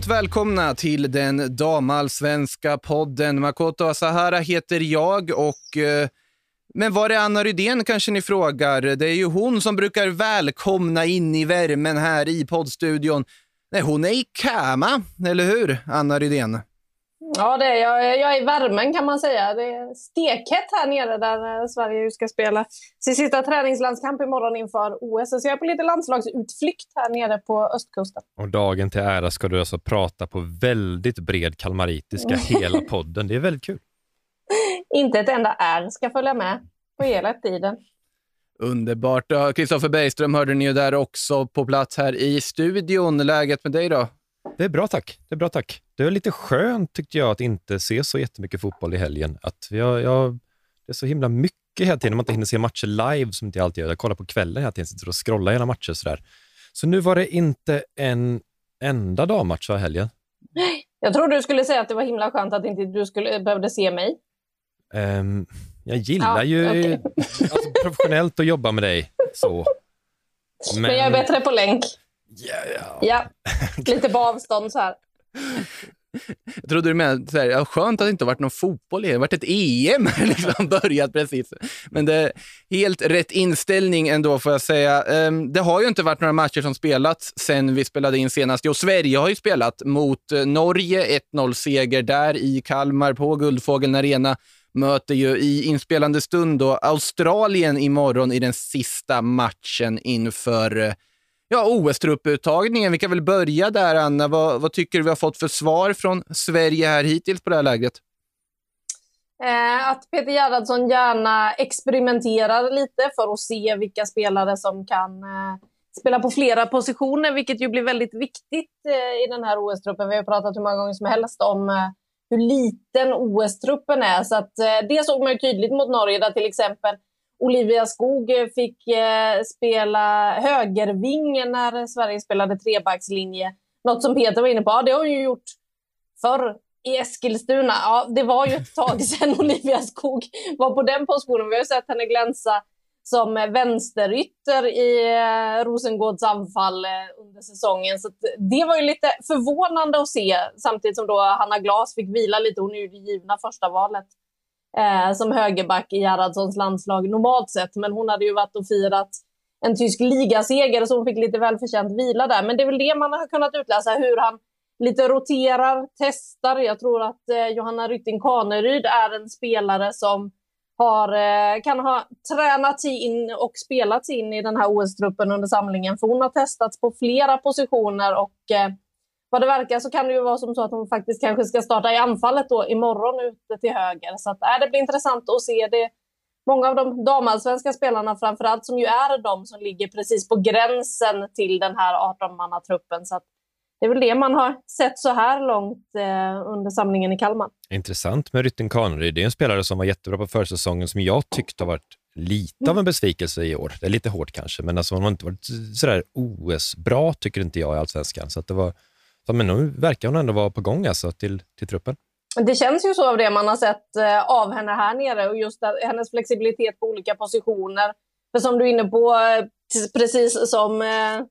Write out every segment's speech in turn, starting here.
Varmt välkomna till den damallsvenska podden. Makoto Asahara heter jag och eh, men var är Anna Rydén kanske ni frågar? Det är ju hon som brukar välkomna in i värmen här i poddstudion. Nej, hon är i Kama, eller hur, Anna Rydén? Ja, det är jag. Jag är i värmen kan man säga. Det är stekhett här nere där Sverige ska spela sin sista träningslandskamp imorgon inför OS. Så jag är på lite landslagsutflykt här nere på östkusten. Och dagen till ära ska du alltså prata på väldigt bred kalmaritiska hela podden. Det är väldigt kul. Inte ett enda R ska följa med på hela tiden. Underbart. Kristoffer Bergström hörde ni ju där också på plats här i studion. Läget med dig då? Det är bra tack. Det är bra tack. Det är lite skönt tyckte jag att inte se så jättemycket fotboll i helgen. Att jag, jag, det är så himla mycket hela tiden, man inte hinner se matcher live som inte jag alltid gör. Jag kollar på kvällen hela tiden, sitter och scrollar hela matcher sådär. Så nu var det inte en enda dammatch av helgen. Jag trodde du skulle säga att det var himla skönt att inte du skulle, behövde se mig. Um, jag gillar ja, ju okay. alltså, professionellt att jobba med dig. så. Men, Men jag är bättre på länk. Yeah. Ja, lite på avstånd så här. Jag trodde du menade, så här, ja, skönt att det inte varit någon fotboll i det har varit ett EM liksom börjat precis. Men det är helt rätt inställning ändå får jag säga. Ehm, det har ju inte varit några matcher som spelats sen vi spelade in senast. Jo, Sverige har ju spelat mot eh, Norge, 1-0-seger där i Kalmar på Guldfågeln Arena. Möter ju i inspelande stund då Australien imorgon i den sista matchen inför eh, Ja, OS-trupputtagningen. Vi kan väl börja där, Anna. Vad, vad, tycker du vi har fått för svar från Sverige här hittills på det här lägret? Eh, att Peter Gerhardsson gärna experimenterar lite för att se vilka spelare som kan eh, spela på flera positioner, vilket ju blir väldigt viktigt eh, i den här OS-truppen. Vi har pratat hur många gånger som helst om eh, hur liten OS-truppen är. Så att, eh, det såg man ju tydligt mot Norge, där till exempel Olivia Skog fick eh, spela högerving när Sverige spelade trebackslinje. Något som Peter var inne på, ja, det har hon ju gjort förr i Eskilstuna. Ja, det var ju ett tag sedan Olivia Skog var på den positionen. Vi har sett henne glänsa som vänsterytter i eh, Rosengårds anfall eh, under säsongen. Så det var ju lite förvånande att se, samtidigt som då Hanna Glas fick vila lite. Hon är ju det givna första valet eh, som högerback i Gerhardssons landslag normalt sett. Men hon hade ju varit och firat en tysk ligaseger så hon fick lite välförtjänt vila där. Men det är väl det man har kunnat utläsa, hur han lite roterar, testar. Jag tror att eh, Johanna Rytting Kaneryd är en spelare som har, eh, kan ha tränat in och spelat in i den här OS-truppen under samlingen. För hon har testats på flera positioner och eh, vad det verkar så kan det ju vara som så att hon faktiskt kanske ska starta i anfallet då imorgon ute till höger. Så att, äh, det blir intressant att se. det. Många av de damallsvenska spelarna framförallt som ju är de som ligger precis på gränsen till den här 18-mannatruppen. Så att, det är väl det man har sett så här långt eh, under samlingen i Kalmar. Intressant med Rytting Kaneryd. Det är en spelare som var jättebra på försäsongen som jag tyckte har varit lite av en besvikelse i år. Det är lite hårt kanske, men alltså hon har inte varit sådär OS-bra tycker inte jag i allsvenskan. Så att det var men nu verkar hon ändå vara på gång alltså, till, till truppen. Det känns ju så av det man har sett eh, av henne här nere och just hennes flexibilitet på olika positioner. För som du är inne på, precis som eh,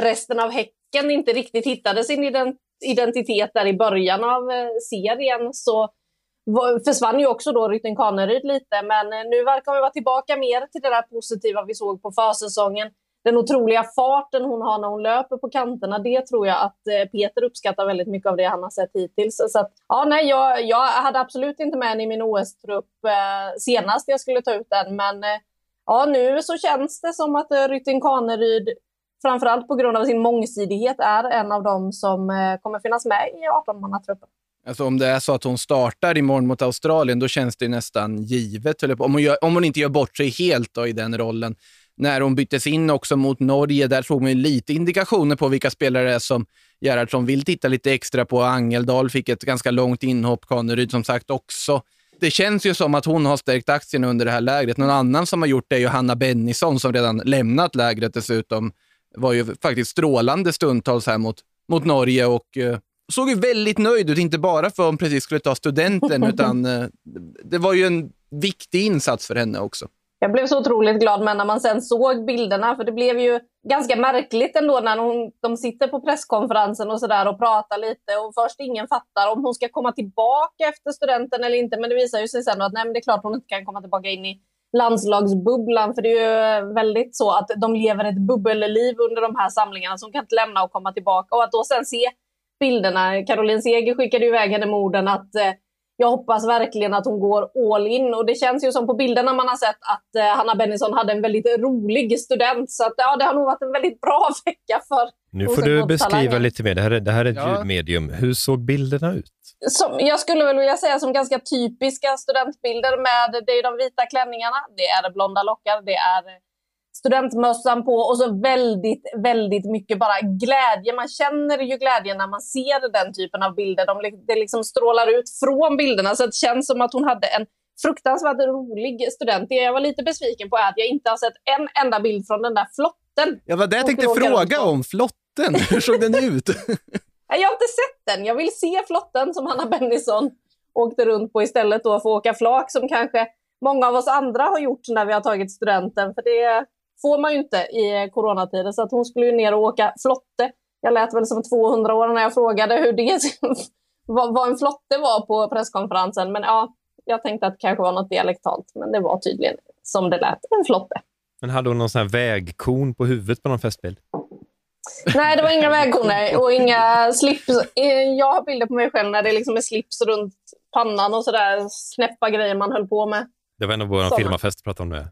resten av Häcken inte riktigt hittade sin identitet där i början av eh, serien så försvann ju också då Rytting Kaneryd lite. Men nu verkar vi vara tillbaka mer till det där positiva vi såg på försäsongen den otroliga farten hon har när hon löper på kanterna, det tror jag att eh, Peter uppskattar väldigt mycket av det han har sett hittills. Så att, ja, nej, jag, jag hade absolut inte med henne i min OS-trupp eh, senast jag skulle ta ut den, men eh, ja, nu så känns det som att eh, Rytting Kaneryd, framförallt på grund av sin mångsidighet, är en av dem som eh, kommer finnas med i 18-mannatruppen. Alltså om det är så att hon startar imorgon mot Australien, då känns det nästan givet. Om hon, gör, om hon inte gör bort sig helt då, i den rollen när hon byttes in också mot Norge. Där såg man lite indikationer på vilka spelare det är som Gerhardsson vill titta lite extra på. Angeldal fick ett ganska långt inhopp, Kaneryd som sagt också. Det känns ju som att hon har stärkt aktien under det här lägret. Någon annan som har gjort det är ju Hanna Bennison som redan lämnat lägret dessutom. Var ju faktiskt strålande stundtals här mot, mot Norge och eh, såg ju väldigt nöjd ut. Inte bara för att hon precis skulle ta studenten, utan eh, det var ju en viktig insats för henne också. Jag blev så otroligt glad men när man sen såg bilderna, för det blev ju ganska märkligt ändå när hon, de sitter på presskonferensen och sådär och pratar lite och först ingen fattar om hon ska komma tillbaka efter studenten eller inte. Men det visar ju sig sen att nej, men det är klart hon inte kan komma tillbaka in i landslagsbubblan. För det är ju väldigt så att de lever ett bubbelliv under de här samlingarna så hon kan inte lämna och komma tillbaka. Och att då sen se bilderna. Caroline Seger skickade iväg henne med orden att eh, jag hoppas verkligen att hon går all in. Och det känns ju som på bilderna man har sett att eh, Hanna Bennison hade en väldigt rolig student. Så att, ja, det har nog varit en väldigt bra vecka för Nu får du beskriva lite mer. Det här är, det här är ett ja. ljudmedium. Hur såg bilderna ut? Som, jag skulle väl vilja säga som ganska typiska studentbilder med det är de vita klänningarna, det är blonda lockar, det är studentmössan på och så väldigt, väldigt mycket bara glädje. Man känner ju glädje när man ser den typen av bilder. De, det liksom strålar ut från bilderna så det känns som att hon hade en fruktansvärt rolig student. Det jag var lite besviken på är att jag inte har sett en enda bild från den där flotten. Ja, vad det jag tänkte fråga om. Flotten, hur såg den ut? jag har inte sett den. Jag vill se flotten som Hanna Bennison åkte runt på istället då för att åka flak som kanske många av oss andra har gjort när vi har tagit studenten. För det får man ju inte i coronatider. Så att hon skulle ju ner och åka flotte. Jag lät väl som 200 år när jag frågade hur det, vad en flotte var på presskonferensen. Men ja, jag tänkte att det kanske var något dialektalt, men det var tydligen som det lät, en flotte. Men hade hon någon sån här vägkon på huvudet på någon festbild? Nej, det var inga vägkoner och inga slips. Jag har bilder på mig själv när det liksom är slips runt pannan och sådär knäppa grejer man höll på med. Det var en av våra filmafest pratade om det.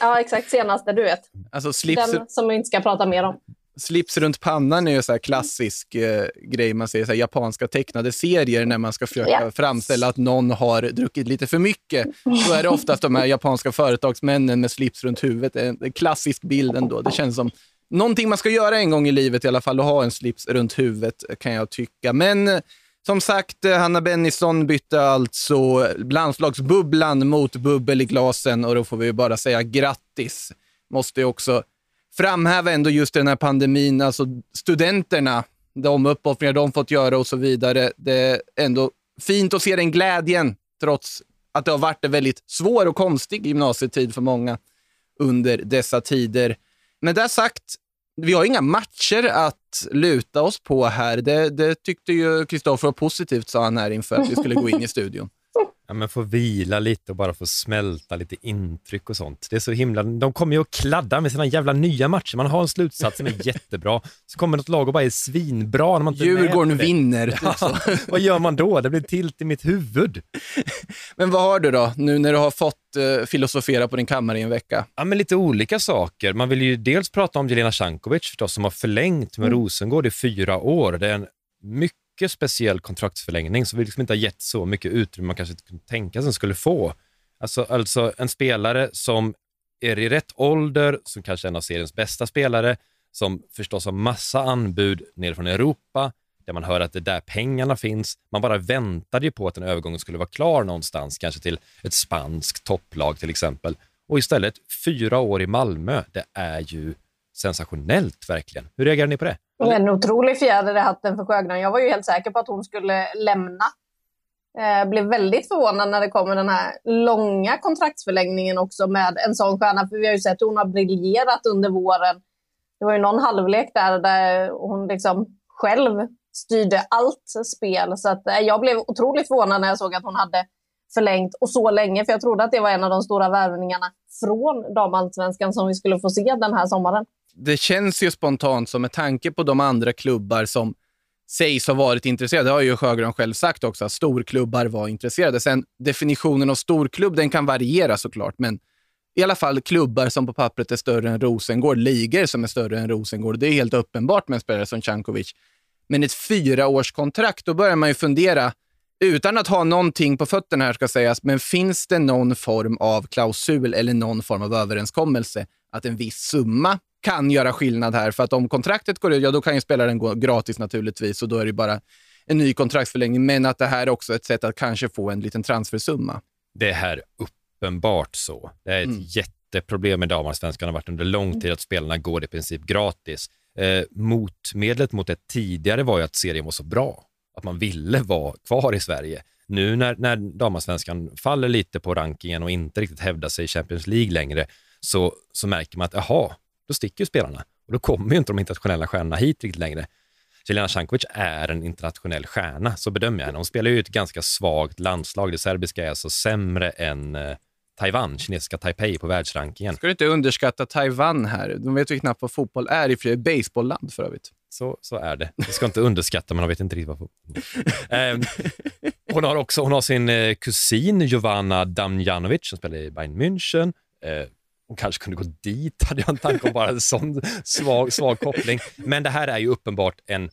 Ja, exakt. Senaste, du vet. Alltså, slips... Den som vi inte ska prata mer om. Slips runt pannan är ju så klassisk eh, grej man ser i japanska tecknade serier när man ska försöka yes. framställa att någon har druckit lite för mycket. Då är det oftast de här japanska företagsmännen med slips runt huvudet. En klassisk bild ändå. Det känns som någonting man ska göra en gång i livet i alla fall, att ha en slips runt huvudet kan jag tycka. Men som sagt, eh, Hanna Bennison bytte alltså landslagsbubblan mot bubbel i glasen och då får vi bara säga grattis. Måste ju också framhäva ändå just den här pandemin, alltså studenterna, de uppoffringar de fått göra och så vidare. Det är ändå fint att se den glädjen, trots att det har varit en väldigt svår och konstig gymnasietid för många under dessa tider. Men det sagt, vi har inga matcher att luta oss på här. Det, det tyckte ju Kristoffer var positivt, sa han här inför att vi skulle gå in i studion. Ja, men få vila lite och bara få smälta lite intryck och sånt. Det är så himla... De kommer ju att kladda med sina jävla nya matcher. Man har en slutsats som är jättebra, så kommer något lag och bara är svinbra. När man inte Djurgården vinner. Ja, vad gör man då? Det blir tilt i mitt huvud. Men vad har du då, nu när du har fått uh, filosofera på din kammare i en vecka? Ja, men lite olika saker. Man vill ju dels prata om Jelena Cankovic förstås, som har förlängt med mm. Rosengård i fyra år. Det är en mycket mycket speciell kontraktsförlängning som vi liksom inte har gett så mycket utrymme man kanske inte kunde tänka sig skulle få. Alltså, alltså en spelare som är i rätt ålder, som kanske är en av seriens bästa spelare, som förstås har massa anbud nerifrån Europa, där man hör att det är där pengarna finns. Man bara väntade ju på att den övergången skulle vara klar någonstans, kanske till ett spanskt topplag till exempel. Och istället fyra år i Malmö, det är ju sensationellt verkligen. Hur reagerar ni på det? En otrolig fjäder i hatten för Sjögren. Jag var ju helt säker på att hon skulle lämna. Jag eh, blev väldigt förvånad när det kommer den här långa kontraktsförlängningen också med en sån stjärna. För vi har ju sett att hon har briljerat under våren. Det var ju någon halvlek där, där hon liksom själv styrde allt spel. Så att, eh, jag blev otroligt förvånad när jag såg att hon hade förlängt och så länge. För jag trodde att det var en av de stora värvningarna från damallsvenskan som vi skulle få se den här sommaren det känns ju spontant som med tanke på de andra klubbar som sägs ha varit intresserade. Det har ju Sjögran själv sagt också, att storklubbar var intresserade. Sen definitionen av storklubb, den kan variera såklart, men i alla fall klubbar som på pappret är större än Rosengård, ligor som är större än Rosengård. Det är helt uppenbart med en spelare som Cankovic. Men ett fyraårskontrakt, då börjar man ju fundera, utan att ha någonting på fötterna här ska sägas, men finns det någon form av klausul eller någon form av överenskommelse att en viss summa kan göra skillnad här. För att om kontraktet går ut, ja då kan ju spelaren gå gratis naturligtvis och då är det bara en ny kontraktsförlängning. Men att det här är också ett sätt att kanske få en liten transfersumma. Det är här uppenbart så. Det är ett mm. jätteproblem i damallsvenskan har varit under lång tid att spelarna går i princip gratis. Eh, motmedlet mot det tidigare var ju att serien var så bra, att man ville vara kvar i Sverige. Nu när, när damallsvenskan faller lite på rankingen och inte riktigt hävdar sig i Champions League längre, så, så märker man att jaha, då sticker ju spelarna. Och då kommer ju inte de internationella stjärnorna hit riktigt längre. Jelena Cankovic är en internationell stjärna, så bedömer jag henne. Hon spelar ju ett ganska svagt landslag. Det serbiska är alltså sämre än eh, Taiwan, kinesiska Taipei på världsrankingen. Ska du inte underskatta Taiwan här? De vet ju knappt vad fotboll är i för baseballland för övrigt. Så, så är det. Jag ska inte underskatta, men de vet inte riktigt vad fotboll eh, Hon har också hon har sin eh, kusin Jovana Damjanovic som spelar i Bayern München. Hon kanske kunde gå dit, hade jag en tanke om, bara en sån svag, svag koppling. Men det här är ju uppenbart en,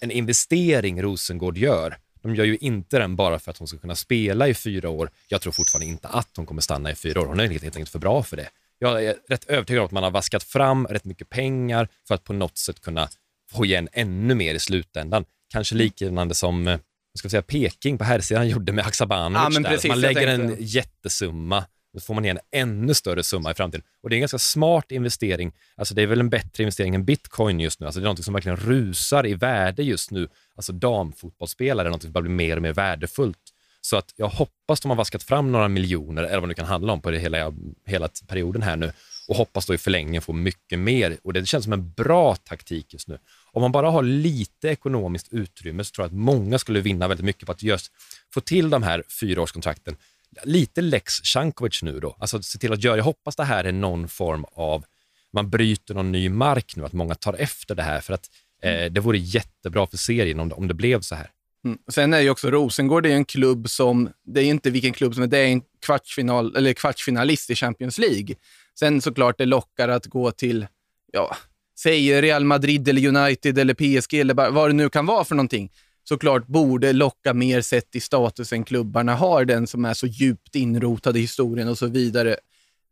en investering Rosengård gör. De gör ju inte den bara för att hon ska kunna spela i fyra år. Jag tror fortfarande inte att hon kommer stanna i fyra år. Hon är helt enkelt för bra för det. Jag är rätt övertygad om att man har vaskat fram rätt mycket pengar för att på något sätt kunna få igen ännu mer i slutändan. Kanske liknande som eh, ska säga, Peking på herrsidan gjorde med Haksabanovic. Ja, precis, man lägger en jättesumma då får man igen ännu större summa i framtiden. Och det är en ganska smart investering. Alltså det är väl en bättre investering än bitcoin just nu. Alltså det är något som verkligen rusar i värde just nu. Alltså damfotbollsspelare är något som bara blir mer och mer värdefullt. Så att jag hoppas de har vaskat fram några miljoner, eller vad det kan handla om på det hela, hela perioden här nu och hoppas då i förlängningen få mycket mer. Och Det känns som en bra taktik just nu. Om man bara har lite ekonomiskt utrymme så tror jag att många skulle vinna väldigt mycket på att just få till de här fyraårskontrakten lite lex Cankovic nu då. Alltså se till att göra, jag hoppas det här är någon form av, man bryter någon ny mark nu, att många tar efter det här för att eh, det vore jättebra för serien om det, om det blev så här. Mm. Sen är ju också Rosengård är en klubb som, det är inte vilken klubb som är, det är en kvartsfinal, eller kvartsfinalist i Champions League. Sen såklart det lockar att gå till, ja, säg Real Madrid eller United eller PSG eller vad det nu kan vara för någonting såklart borde locka mer sett i statusen klubbarna har, den som är så djupt inrotad i historien och så vidare.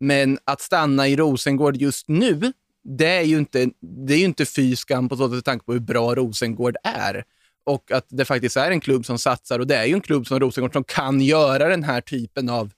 Men att stanna i Rosengård just nu, det är ju inte, det är ju inte fy skam på så sätt tanke på hur bra Rosengård är. Och att det faktiskt är en klubb som satsar och det är ju en klubb som Rosengård som kan göra den här typen av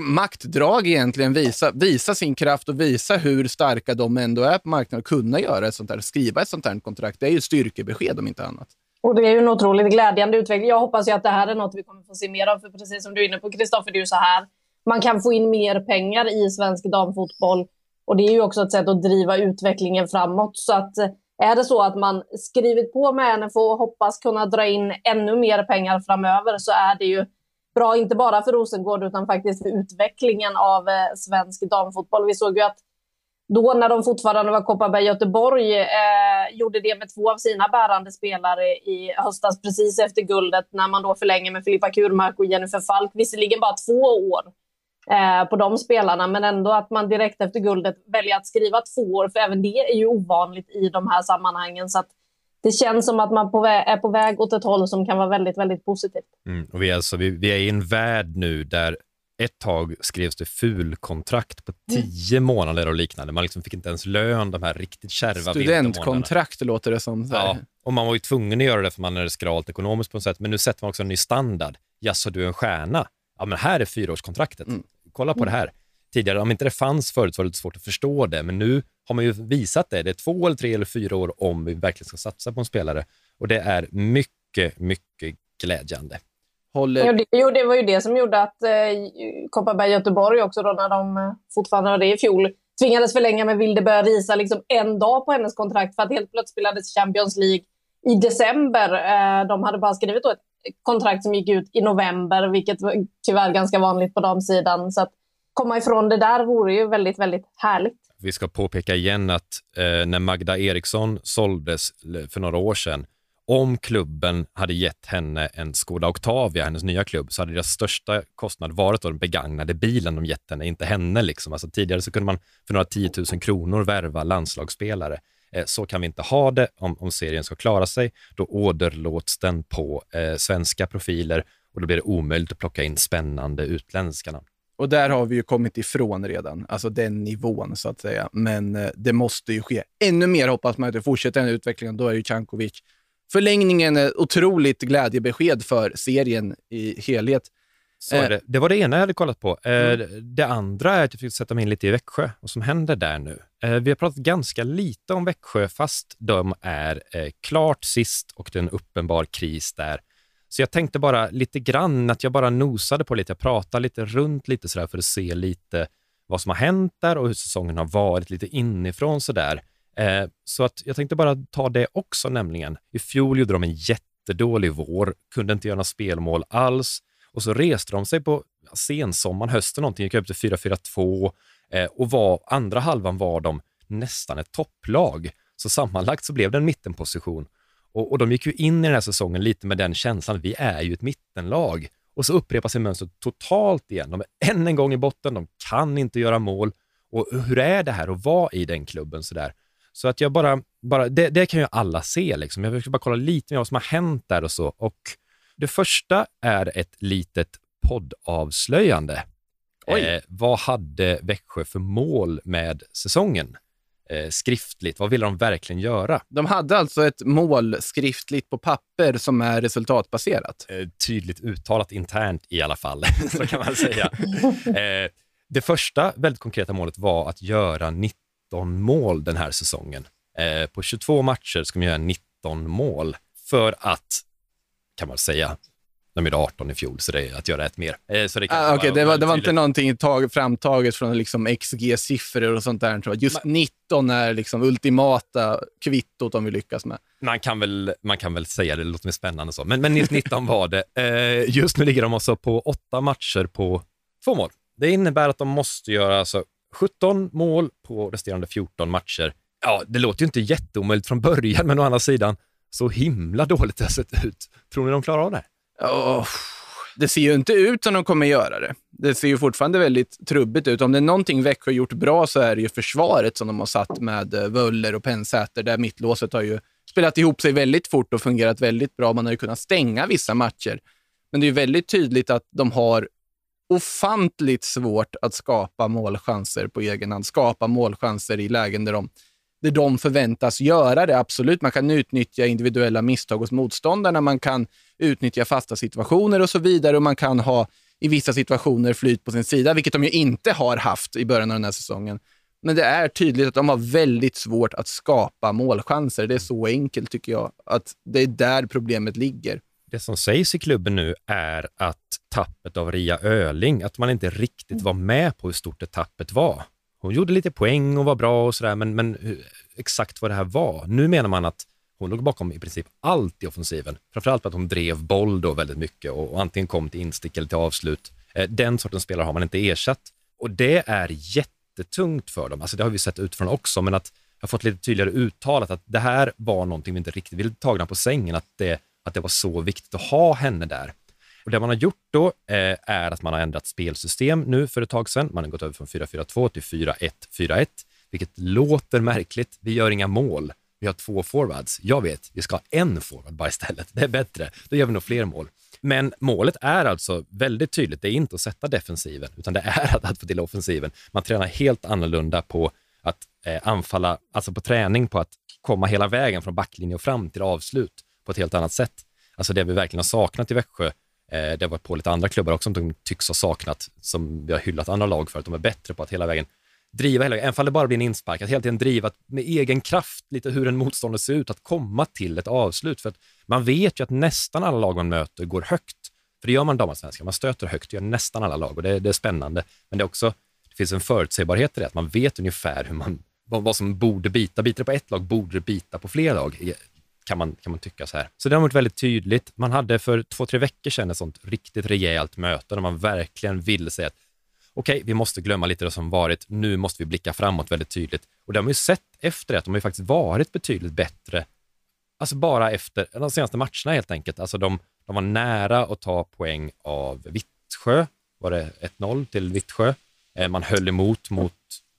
maktdrag egentligen, visa, visa sin kraft och visa hur starka de ändå är på marknaden och kunna göra ett sånt här, skriva ett sånt här kontrakt. Det är ju ett styrkebesked om inte annat. Och det är ju en otroligt glädjande utveckling. Jag hoppas ju att det här är något vi kommer få se mer av. För precis som du är inne på Kristoffer, det är ju så här. Man kan få in mer pengar i svensk damfotboll. Och det är ju också ett sätt att driva utvecklingen framåt. Så att eh, är det så att man skrivit på med NFO och hoppas kunna dra in ännu mer pengar framöver så är det ju bra, inte bara för Rosengård utan faktiskt för utvecklingen av eh, svensk damfotboll. Vi såg ju att då när de fortfarande var Kopparberg Göteborg eh, gjorde det med två av sina bärande spelare i höstas precis efter guldet när man då förlänger med Filippa Kurmark och Jennifer Falk. Visserligen bara två år eh, på de spelarna men ändå att man direkt efter guldet väljer att skriva två år för även det är ju ovanligt i de här sammanhangen. Så det känns som att man på är på väg åt ett håll som kan vara väldigt, väldigt positivt. Mm, och vi, är alltså, vi, vi är i en värld nu där ett tag skrevs det fulkontrakt på mm. tio mm. månader och liknande. Man liksom fick inte ens lön de här riktigt kärva Studentkontrakt låter det som. Ja, och man var ju tvungen att göra det för man är skralt ekonomiskt på något sätt. Men nu sätter man också en ny standard. Jaså, du är en stjärna? Ja, men här är fyraårskontraktet. Mm. Kolla på det här. Tidigare, om inte det fanns förut var det lite svårt att förstå det, men nu har man ju visat det. Det är två eller tre eller fyra år om vi verkligen ska satsa på en spelare och det är mycket, mycket glädjande håller... Jo, det, jo, det var ju det som gjorde att eh, Kopparberg-Göteborg också, då, när de eh, fortfarande var det i fjol, tvingades förlänga med Vilde börja risa liksom en dag på hennes kontrakt för att helt plötsligt spelades Champions League i december. Eh, de hade bara skrivit då ett kontrakt som gick ut i november, vilket var tyvärr ganska vanligt på damsidan. Så att komma ifrån det där vore ju väldigt, väldigt härligt. Vi ska påpeka igen att eh, när Magda Eriksson såldes för några år sedan om klubben hade gett henne en Skoda Octavia, hennes nya klubb, så hade deras största kostnad varit den begagnade bilen de gett henne, inte henne. Liksom. Alltså, tidigare så kunde man för några tiotusen kronor värva landslagsspelare. Eh, så kan vi inte ha det om, om serien ska klara sig. Då åderlåts den på eh, svenska profiler och då blir det omöjligt att plocka in spännande utländska namn. Och där har vi ju kommit ifrån redan, alltså den nivån så att säga. Men eh, det måste ju ske ännu mer hoppas man att det fortsätter den utvecklingen. Då är ju Cankovic Förlängningen är otroligt glädjebesked för serien i helhet. Så eh. det. det var det ena jag hade kollat på. Eh, mm. Det andra är att jag fick sätta mig in lite i Växjö, vad som händer där nu. Eh, vi har pratat ganska lite om Växjö, fast de är klart sist och det är en uppenbar kris där. Så jag tänkte bara lite grann att jag bara nosade på lite. Jag pratade lite runt lite sådär för att se lite vad som har hänt där och hur säsongen har varit lite inifrån sådär. Eh, så att jag tänkte bara ta det också nämligen. I fjol gjorde de en jättedålig vår, kunde inte göra några spelmål alls och så reste de sig på sensommaren, hösten någonting, gick upp till 4-4-2 eh, och var, andra halvan var de nästan ett topplag. Så sammanlagt så blev det en mittenposition. Och, och de gick ju in i den här säsongen lite med den känslan, vi är ju ett mittenlag. Och så upprepar sig mönstret totalt igen. De är än en gång i botten, de kan inte göra mål. Och hur är det här att vara i den klubben sådär? Så att jag bara, bara det, det kan ju alla se liksom. Jag försöker bara kolla lite mer vad som har hänt där och så. Och det första är ett litet poddavslöjande. Eh, vad hade Växjö för mål med säsongen? Eh, skriftligt, vad ville de verkligen göra? De hade alltså ett mål skriftligt på papper som är resultatbaserat. Eh, tydligt uttalat internt i alla fall, så kan man säga. Eh, det första väldigt konkreta målet var att göra 19 mål den här säsongen. Eh, på 22 matcher ska man göra 19 mål för att, kan man säga, de gjorde 18 i fjol, så det är att göra ett mer. Eh, så det, ah, okay, det, var, det var inte någonting tag, framtaget från liksom XG-siffror och sånt där. Just Men, 19 är liksom ultimata kvittot om vi lyckas med. Man kan väl, man kan väl säga det, det låter mer spännande så. Men, men 19 var det. Eh, just nu ligger de alltså på åtta matcher på två mål. Det innebär att de måste göra alltså 17 mål på resterande 14 matcher. Ja, det låter ju inte jätteomöjligt från början, men å andra sidan, så himla dåligt det har sett ut. Tror ni de klarar av det? Oh, det ser ju inte ut som de kommer göra det. Det ser ju fortfarande väldigt trubbigt ut. Om det är någonting Växjö har gjort bra så är det ju försvaret som de har satt med eh, völler Wöller och Pennsäter, där mittlåset har ju spelat ihop sig väldigt fort och fungerat väldigt bra. Man har ju kunnat stänga vissa matcher. Men det är ju väldigt tydligt att de har ofantligt svårt att skapa målchanser på egen hand. Skapa målchanser i lägen där de där de förväntas göra det. Absolut, man kan utnyttja individuella misstag hos motståndarna, man kan utnyttja fasta situationer och så vidare och man kan ha i vissa situationer flyt på sin sida, vilket de ju inte har haft i början av den här säsongen. Men det är tydligt att de har väldigt svårt att skapa målchanser. Det är så enkelt tycker jag, att det är där problemet ligger. Det som sägs i klubben nu är att tappet av Ria Öling, att man inte riktigt var med på hur stort det tappet var. Hon gjorde lite poäng och var bra och sådär, men, men eh, exakt vad det här var. Nu menar man att hon låg bakom i princip allt i offensiven. Framförallt att hon drev boll då väldigt mycket och, och antingen kom till instick eller till avslut. Eh, den sortens spelare har man inte ersatt och det är jättetungt för dem. Alltså det har vi sett utifrån också, men att jag har fått lite tydligare uttalat att det här var någonting vi inte riktigt ville tagna på sängen, att det, att det var så viktigt att ha henne där. Och det man har gjort då eh, är att man har ändrat spelsystem nu för ett tag sedan. Man har gått över från 4-4-2 till 4-1-4-1, vilket låter märkligt. Vi gör inga mål. Vi har två forwards. Jag vet, vi ska ha en forward bara istället. Det är bättre. Då gör vi nog fler mål. Men målet är alltså väldigt tydligt. Det är inte att sätta defensiven, utan det är att, att få till offensiven. Man tränar helt annorlunda på att eh, anfalla, alltså på träning på att komma hela vägen från backlinje och fram till avslut på ett helt annat sätt. Alltså det vi verkligen har saknat i Växjö eh, det har varit på lite andra klubbar också som de tycks ha saknat, som vi har hyllat andra lag för, att de är bättre på att hela vägen driva hela vägen, även om det bara blir en inspark, att hela tiden driva med egen kraft lite hur en motståndare ser ut, att komma till ett avslut. För att man vet ju att nästan alla lag man möter går högt. För det gör man damallsvenskan, man stöter högt, det gör nästan alla lag och det, det, är spännande. Men det är också, det finns en förutsägbarhet i det, att man vet ungefär hur man, vad, vad som borde bita. Biter det på ett lag, borde det bita på fler lag kan man, kan man tycka så här. Så det har varit väldigt tydligt. Man hade för två, tre veckor sedan ett sånt riktigt rejält möte där man verkligen ville säga att okej, okay, vi måste glömma lite det som varit. Nu måste vi blicka framåt väldigt tydligt. Och det har man ju sett efter det, att de har ju faktiskt varit betydligt bättre. Alltså bara efter de senaste matcherna helt enkelt. Alltså de, de var nära att ta poäng av Vittsjö. Var det 1-0 till Vittsjö? Eh, man höll emot mot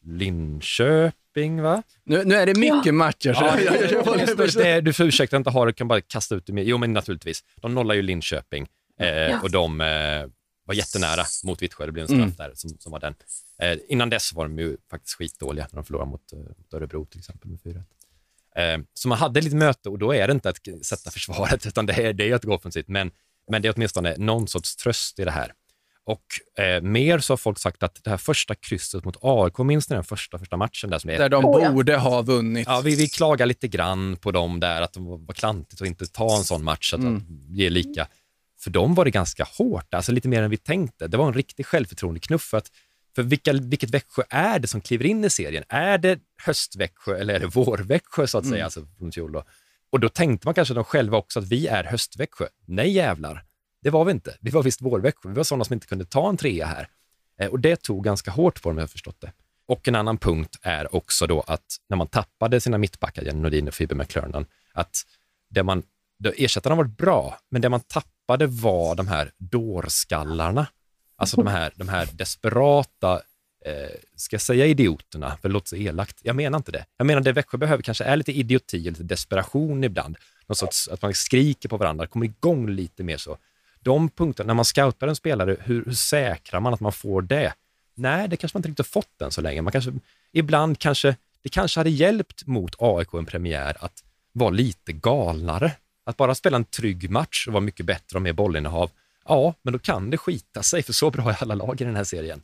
Linköping va? Nu, nu är det mycket ja. matcher. Så ja, jag, jag, du får ursäkta inte ha det, kan bara kasta ut det med. Jo, men naturligtvis. De nollar ju Linköping eh, ja. och de eh, var jättenära mot Vittsjö. Det blev en straff mm. där som, som var den. Eh, innan dess var de ju faktiskt skitdåliga när de förlorade mot, eh, mot Örebro till exempel med 4 eh, Så man hade lite möte och då är det inte att sätta försvaret, utan det är, det är att gå offensivt. Men, men det är åtminstone någon sorts tröst i det här. Och eh, mer så har folk sagt att det här första krysset mot AIK, minns ni den första, första matchen? Där, som där de oh, borde ja. ha vunnit. Ja, vi, vi klagar lite grann på dem där, att de var klantigt att inte ta en sån match, att mm. ge lika. för dem var det ganska hårt, alltså lite mer än vi tänkte. Det var en riktig självförtroendeknuff för att för vilka, vilket Växjö är det som kliver in i serien? Är det höstväxjö eller är det vårväxjö så att säga, mm. alltså från fjol då? Och då tänkte man kanske de själva också att vi är höstväxjö. Nej jävlar, det var vi inte. Vi var visst vårväxjö. Vi var sådana som inte kunde ta en trea här. Eh, och det tog ganska hårt på dem, jag har förstått det. Och en annan punkt är också då att när man tappade sina mittbackar, Jenny Nordin och Phoebe McClernand, att det man, ersättarna varit bra, men det man tappade var de här dårskallarna. Alltså de här, de här desperata, eh, ska jag säga idioterna, för det låter så elakt. Jag menar inte det. Jag menar det Växjö behöver kanske är lite idioti, lite desperation ibland. Någon sorts, att man skriker på varandra, kommer igång lite mer så. De punkterna, när man scoutar en spelare, hur, hur säkrar man att man får det? Nej, det kanske man inte riktigt har fått än så länge. Man kanske, ibland kanske, det kanske hade hjälpt mot AIK en premiär att vara lite galnare. Att bara spela en trygg match och vara mycket bättre och mer bollinnehav. Ja, men då kan det skita sig, för så bra är alla lag i den här serien.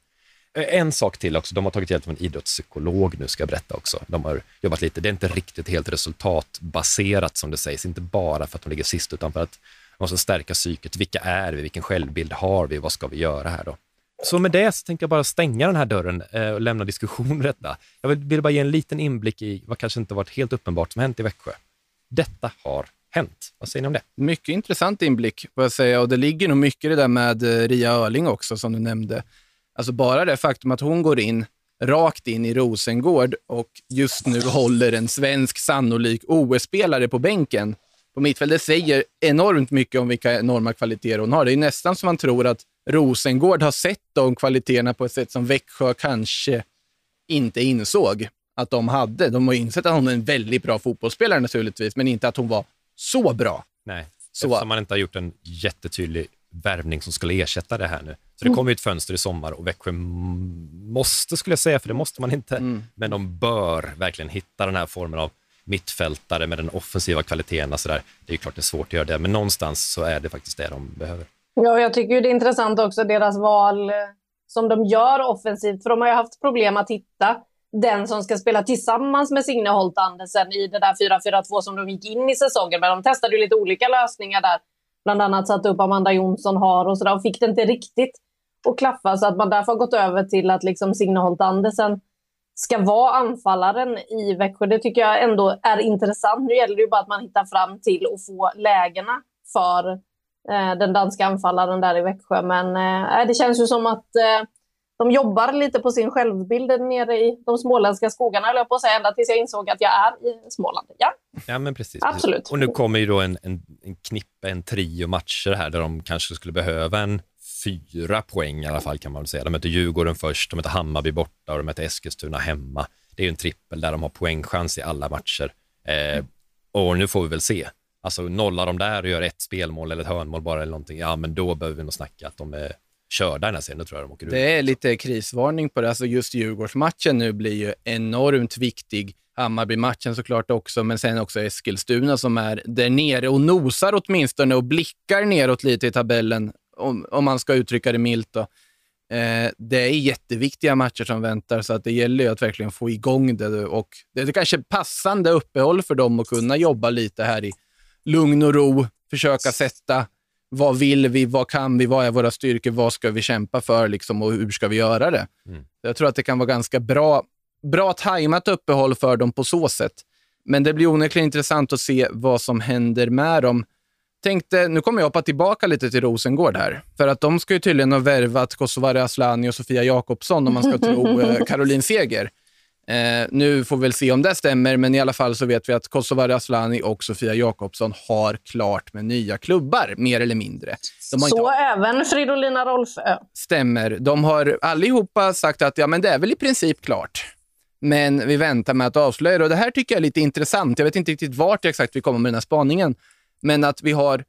En sak till också, de har tagit hjälp av en idrottspsykolog nu ska jag berätta också. De har jobbat lite, det är inte riktigt helt resultatbaserat som det sägs, inte bara för att de ligger sist, utan för att de måste stärka psyket. Vilka är vi? Vilken självbild har vi? Vad ska vi göra här då? Så med det så tänkte jag bara stänga den här dörren eh, och lämna diskussion detta. Jag vill, vill bara ge en liten inblick i vad kanske inte varit helt uppenbart som hänt i Växjö. Detta har hänt. Vad säger ni om det? Mycket intressant inblick, får jag säga. Och det ligger nog mycket i det där med eh, Ria Örling också, som du nämnde. Alltså bara det faktum att hon går in rakt in i Rosengård och just nu håller en svensk sannolik OS-spelare på bänken på mittfältet säger enormt mycket om vilka enorma kvaliteter hon har. Det är nästan som man tror att Rosengård har sett de kvaliteterna på ett sätt som Växjö kanske inte insåg att de hade. De har insett att hon är en väldigt bra fotbollsspelare naturligtvis, men inte att hon var så bra. Nej, så. eftersom man inte har gjort en jättetydlig värvning som skulle ersätta det här nu. Så det mm. kommer ju ett fönster i sommar och Växjö måste, skulle jag säga, för det måste man inte, mm. men de bör verkligen hitta den här formen av mittfältare med den offensiva kvaliteten. Alltså där. Det är klart det är svårt att göra det, men någonstans så är det faktiskt det de behöver. Ja, jag tycker det är intressant också deras val eh, som de gör offensivt, för de har ju haft problem att hitta den som ska spela tillsammans med Signe Holt Andersen i det där 4-4-2 som de gick in i säsongen. Men de testade ju lite olika lösningar där. Bland annat satte upp Amanda Jonsson har och sådär och fick det inte riktigt att klaffa så att man därför har gått över till att liksom Signe Holt Andersen ska vara anfallaren i Växjö. Det tycker jag ändå är intressant. Nu gäller det ju bara att man hittar fram till att få lägena för eh, den danska anfallaren där i Växjö. Men eh, det känns ju som att eh, de jobbar lite på sin självbild nere i de småländska skogarna, jag på att säga, ända tills jag insåg att jag är i Småland. Ja, ja men precis. Absolut. Och nu kommer ju då en, en, en knippe, en trio matcher här där de kanske skulle behöva en fyra poäng i alla fall kan man väl säga. De möter Djurgården först, de möter Hammarby borta och de möter Eskilstuna hemma. Det är ju en trippel där de har poängchans i alla matcher. Eh, och nu får vi väl se. Alltså nollar de där och gör ett spelmål eller ett hörnmål bara eller någonting, ja men då behöver vi nog snacka att de är körda den här serien. Tror jag de åker ut. Det är lite krisvarning på det. Alltså just Djurgårdsmatchen nu blir ju enormt viktig. Hammarby-matchen såklart också, men sen också Eskilstuna som är där nere och nosar åtminstone och blickar neråt lite i tabellen om, om man ska uttrycka det milt. Då. Eh, det är jätteviktiga matcher som väntar, så att det gäller ju att verkligen få igång det. Och det är kanske passande uppehåll för dem att kunna jobba lite här i lugn och ro, försöka sätta vad vill vi, vad kan vi, vad är våra styrkor, vad ska vi kämpa för liksom, och hur ska vi göra det? Mm. Jag tror att det kan vara ganska bra, bra tajmat uppehåll för dem på så sätt. Men det blir onekligen intressant att se vad som händer med dem tänkte, nu kommer jag hoppa tillbaka lite till Rosengård här. För att de ska ju tydligen ha värvat Kosovare Asllani och Sofia Jakobsson om man ska tro eh, Caroline Seger. Eh, nu får vi väl se om det stämmer, men i alla fall så vet vi att Kosovare Asllani och Sofia Jakobsson har klart med nya klubbar, mer eller mindre. så inte... även Fridolina Rolfö. Stämmer. De har allihopa sagt att ja, men det är väl i princip klart. Men vi väntar med att avslöja det. Och det här tycker jag är lite intressant. Jag vet inte riktigt vart exakt vi kommer med den här spaningen. Men att vi har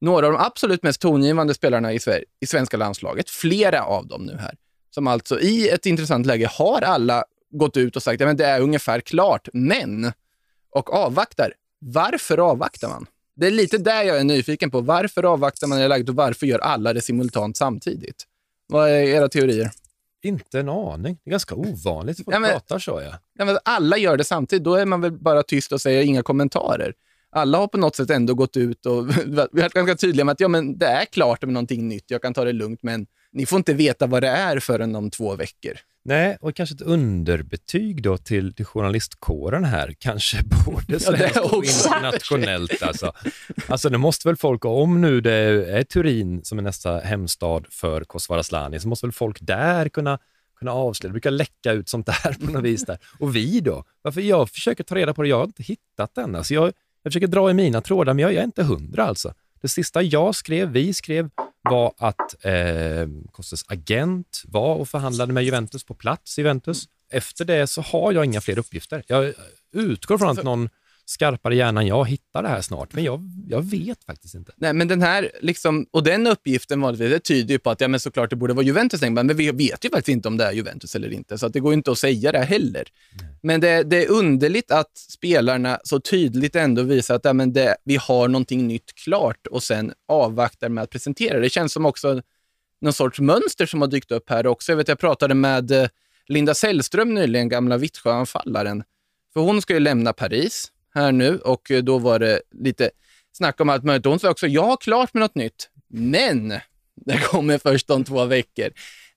några av de absolut mest tongivande spelarna i, Sver i svenska landslaget, flera av dem nu här, som alltså i ett intressant läge har alla gått ut och sagt att det är ungefär klart, men, och avvaktar. Varför avvaktar man? Det är lite där jag är nyfiken på. Varför avvaktar man i läget och varför gör alla det simultant samtidigt? Vad är era teorier? Inte en aning. Det är ganska ovanligt att folk ja, pratar så. Ja. Ja, men alla gör det samtidigt. Då är man väl bara tyst och säger inga kommentarer. Alla har på något sätt ändå gått ut och varit ganska tydliga med att ja, men det är klart med någonting nytt, jag kan ta det lugnt, men ni får inte veta vad det är förrän om två veckor. Nej, och kanske ett underbetyg då till, till journalistkåren här, kanske både svenskt och internationellt. Alltså. alltså det måste väl folk, om nu det är Turin som är nästa hemstad för Kosovare Asllani, så måste väl folk där kunna kunna avslöja. Det brukar läcka ut sånt där på något vis. Där. Och vi då? Varför jag försöker ta reda på det, jag har inte hittat den. Alltså jag, jag försöker dra i mina trådar, men jag, jag är inte hundra alltså. Det sista jag skrev, vi skrev, var att eh, Kostas agent var och förhandlade med Juventus på plats i Juventus. Efter det så har jag inga fler uppgifter. Jag utgår från att någon skarpare hjärna än jag hittar det här snart, men jag, jag vet faktiskt inte. Nej, men den här, liksom, och den uppgiften vanligtvis, det tyder ju på att ja, men såklart det borde vara Juventus, men vi vet ju faktiskt inte om det är Juventus eller inte, så det går inte att säga det heller. Nej. Men det, det, är underligt att spelarna så tydligt ändå visar att ja, men det, vi har någonting nytt klart och sen avvaktar med att presentera. Det känns som också någon sorts mönster som har dykt upp här också. Jag, vet, jag pratade med eh, Linda Sällström nyligen, gamla Vittsjöanfallaren. För hon ska ju lämna Paris här nu och eh, då var det lite snack om allt möjligt. Hon sa också, jag har klart med något nytt, men det kommer först om två veckor.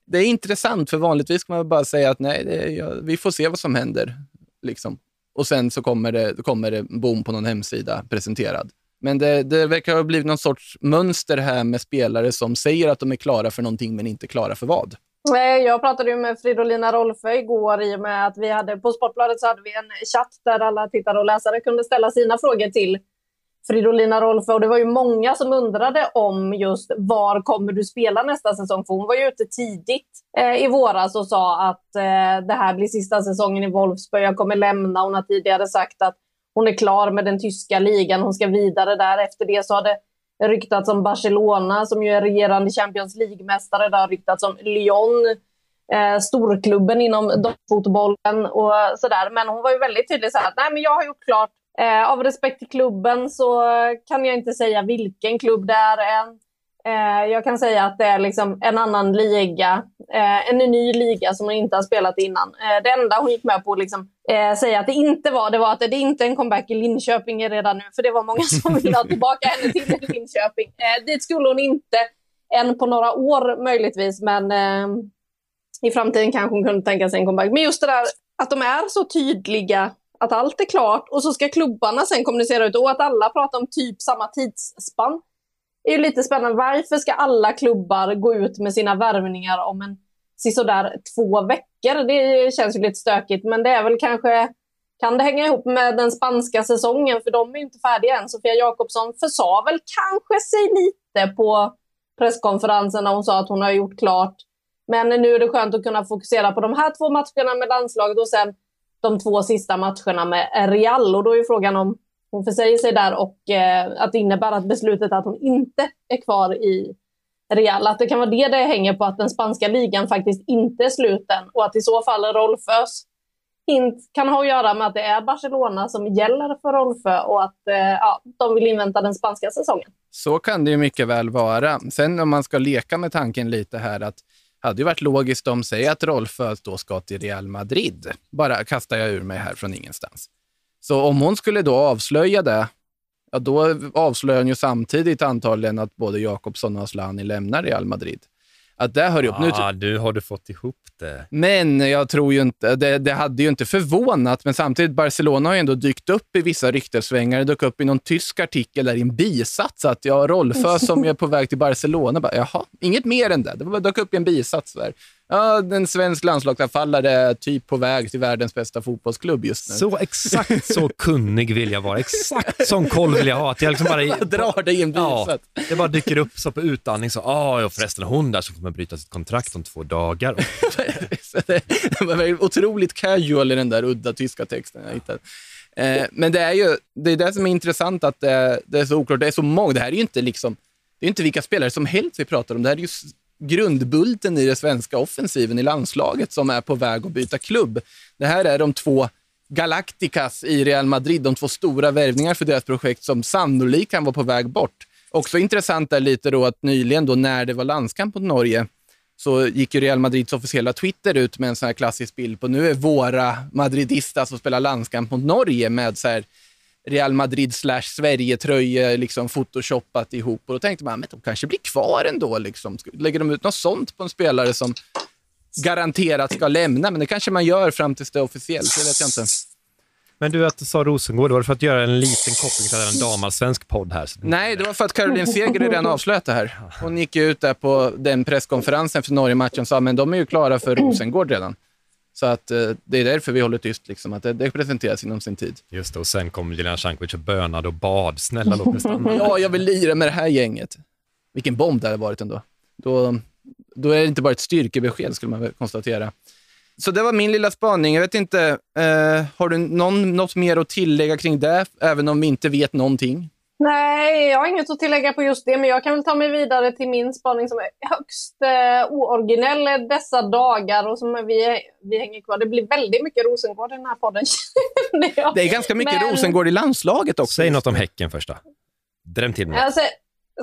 Det är intressant, för vanligtvis kan man bara säga att nej, det, ja, vi får se vad som händer. Liksom. Och sen så kommer det, kommer det boom på någon hemsida presenterad. Men det, det verkar ha blivit någon sorts mönster här med spelare som säger att de är klara för någonting men inte klara för vad. Eh, jag pratade ju med Fridolina Rolfö igår i och med att vi hade på Sportbladet så hade vi en chatt där alla tittare och läsare kunde ställa sina frågor till Fridolina Rolfö. Och det var ju många som undrade om just var kommer du spela nästa säsong? För hon var ju ute tidigt eh, i våras och sa att eh, det här blir sista säsongen i Wolfsburg. Jag kommer lämna. Hon har tidigare sagt att hon är klar med den tyska ligan. Hon ska vidare där. Efter det så har det ryktats om Barcelona som ju är regerande Champions League-mästare. Det har ryktats om Lyon, eh, storklubben inom fotbollen och sådär. Men hon var ju väldigt tydlig så här, nej men jag har gjort klart. Eh, av respekt till klubben så kan jag inte säga vilken klubb det är än. Eh, jag kan säga att det är liksom en annan liga, eh, en ny liga som hon inte har spelat innan. Eh, det enda hon gick med på att liksom, eh, säga att det inte var, det var att det inte är en comeback i Linköping redan nu, för det var många som ville ha tillbaka henne till Linköping. Eh, dit skulle hon inte än på några år möjligtvis, men eh, i framtiden kanske hon kunde tänka sig en comeback. Men just det där att de är så tydliga att allt är klart och så ska klubbarna sen kommunicera ut och att alla pratar om typ samma tidsspann är ju lite spännande. Varför ska alla klubbar gå ut med sina värvningar om en sådär två veckor? Det känns ju lite stökigt, men det är väl kanske kan det hänga ihop med den spanska säsongen? För de är ju inte färdiga än. Sofia Jakobsson försa väl kanske sig lite på presskonferensen när hon sa att hon har gjort klart. Men nu är det skönt att kunna fokusera på de här två matcherna med landslaget och sen de två sista matcherna med Real. Och då är ju frågan om hon försäger sig där och eh, att det innebär att beslutet att hon inte är kvar i Real, att det kan vara det det hänger på att den spanska ligan faktiskt inte är sluten och att i så fall Rolfös hint kan ha att göra med att det är Barcelona som gäller för Rolfö och att eh, ja, de vill invänta den spanska säsongen. Så kan det ju mycket väl vara. Sen om man ska leka med tanken lite här att hade ju varit logiskt om, säg att Rolfö då ska till Real Madrid. Bara kastar jag ur mig här från ingenstans. Så om hon skulle då avslöja det, ja, då avslöjar hon ju samtidigt antagligen att både Jakobsson och Asllani lämnar Real Madrid. Att det hör ihop. Ja, nu, nu har du fått ihop det. Men jag tror ju inte, det, det hade ju inte förvånat, men samtidigt, Barcelona har ju ändå dykt upp i vissa ryktesvängar. Det dök upp i någon tysk artikel där i en bisats att ja, Rolfö som är på väg till Barcelona, bara, jaha, inget mer än det. Det dök upp i en bisats där ja, en svensk landslagsanfallare typ på väg till världens bästa fotbollsklubb just nu. Så exakt så kunnig vill jag vara. Exakt sån koll vill jag ha. Att jag liksom bara, jag drar dig i en ja, Det bara dyker upp så på utandning så, ah, ja förresten hon där som kommer bryta sitt kontrakt om två dagar. det var otroligt casual i den där udda tyska texten jag hittade. Eh, men det är ju det, är det som är intressant, att det, det är så oklart. Det är så många. Det här är ju inte liksom det är inte vilka spelare som helst vi pratar om. Det här är ju grundbulten i den svenska offensiven i landslaget som är på väg att byta klubb. Det här är de två Galacticas i Real Madrid, de två stora värvningar för deras projekt som sannolikt kan vara på väg bort. Också intressant är lite då att nyligen då när det var landskamp mot Norge så gick ju Real Madrids officiella Twitter ut med en sån här klassisk bild på nu är våra madridistas som spelar landskamp mot Norge med så här Real Madrid slash Sverige-tröja liksom photoshoppat ihop. Och då tänkte man, men de kanske blir kvar ändå. Liksom. Lägger de ut något sånt på en spelare som garanterat ska lämna, men det kanske man gör fram tills det är officiellt, det vet jag inte. Men du, att du sa Rosengård, var det för att göra en liten koppling till en damallsvensk podd här? Nej, det var för att Caroline Seger redan avslöjat det här. Hon gick ut där på den presskonferensen för Norge-matchen och sa men de är ju klara för Rosengård redan. Så att eh, det är därför vi håller tyst, liksom, att det, det presenteras inom sin tid. Just det, och sen kom Jelena Cankovic och bönade och bad. Snälla låt mig stanna. Ja, jag vill lira med det här gänget. Vilken bomb det hade varit ändå. Då, då är det inte bara ett styrkebesked, skulle man konstatera. Så det var min lilla spaning. Jag vet inte, eh, har du någon, något mer att tillägga kring det, även om vi inte vet någonting? Nej, jag har inget att tillägga på just det, men jag kan väl ta mig vidare till min spaning som är högst eh, ooriginell dessa dagar och som vi, vi hänger kvar. Det blir väldigt mycket Rosengård i den här podden. det är ganska mycket men... Rosengård i landslaget också. Säg något om Häcken först då. Dräm till mig. Alltså,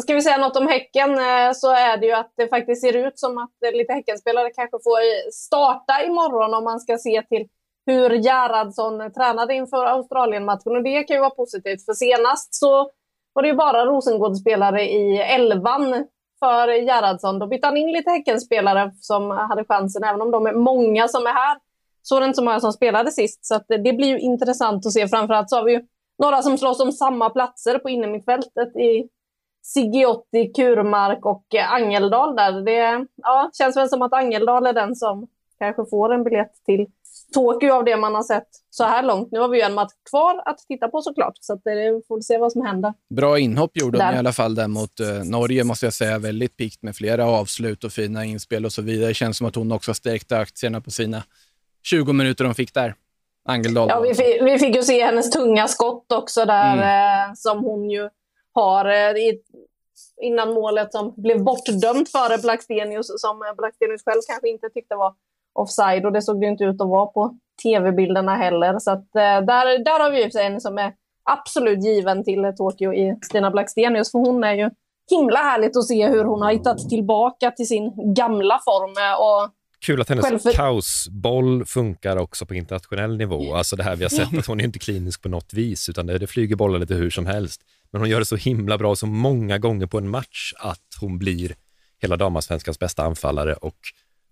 ska vi säga något om Häcken eh, så är det ju att det faktiskt ser ut som att eh, lite Häckenspelare kanske får starta imorgon om man ska se till hur Gerhardsson tränade inför Australien-matchen och det kan ju vara positivt för senast så var det ju bara Rosengård-spelare i elvan för Gerhardsson. Då bytte han in lite Häckenspelare som hade chansen, även om de är många som är här. Så är det inte så många som spelade sist, så det blir ju intressant att se. Framförallt så har vi ju några som slåss om samma platser på innermittfältet i Sigiotti, Kurmark och Angeldal där. Det ja, känns väl som att Angeldal är den som kanske får en biljett till Tokyo av det man har sett så här långt. Nu har vi ju en match kvar att titta på såklart, så vi får se vad som händer. Bra inhopp gjorde de i alla fall där mot uh, Norge, måste jag säga. Väldigt pikt med flera avslut och fina inspel och så vidare. Det känns som att hon också stärkte aktierna på sina 20 minuter de fick där. Angeldal. Ja, vi fick, vi fick ju se hennes tunga skott också där, mm. eh, som hon ju har eh, i, innan målet som blev bortdömt före Blackstenius, som Blackstenius själv kanske inte tyckte var offside och det såg det inte ut att vara på tv-bilderna heller. Så att, eh, där, där har vi ju en som är absolut given till Tokyo i Stina Blackstenius, för hon är ju himla härligt att se hur hon har hittat tillbaka till sin gamla form. Och Kul att hennes självför... kaosboll funkar också på internationell nivå. Alltså det här vi har sett, att hon är inte klinisk på något vis, utan det, det flyger bollar lite hur som helst. Men hon gör det så himla bra så många gånger på en match att hon blir hela damallsvenskans bästa anfallare och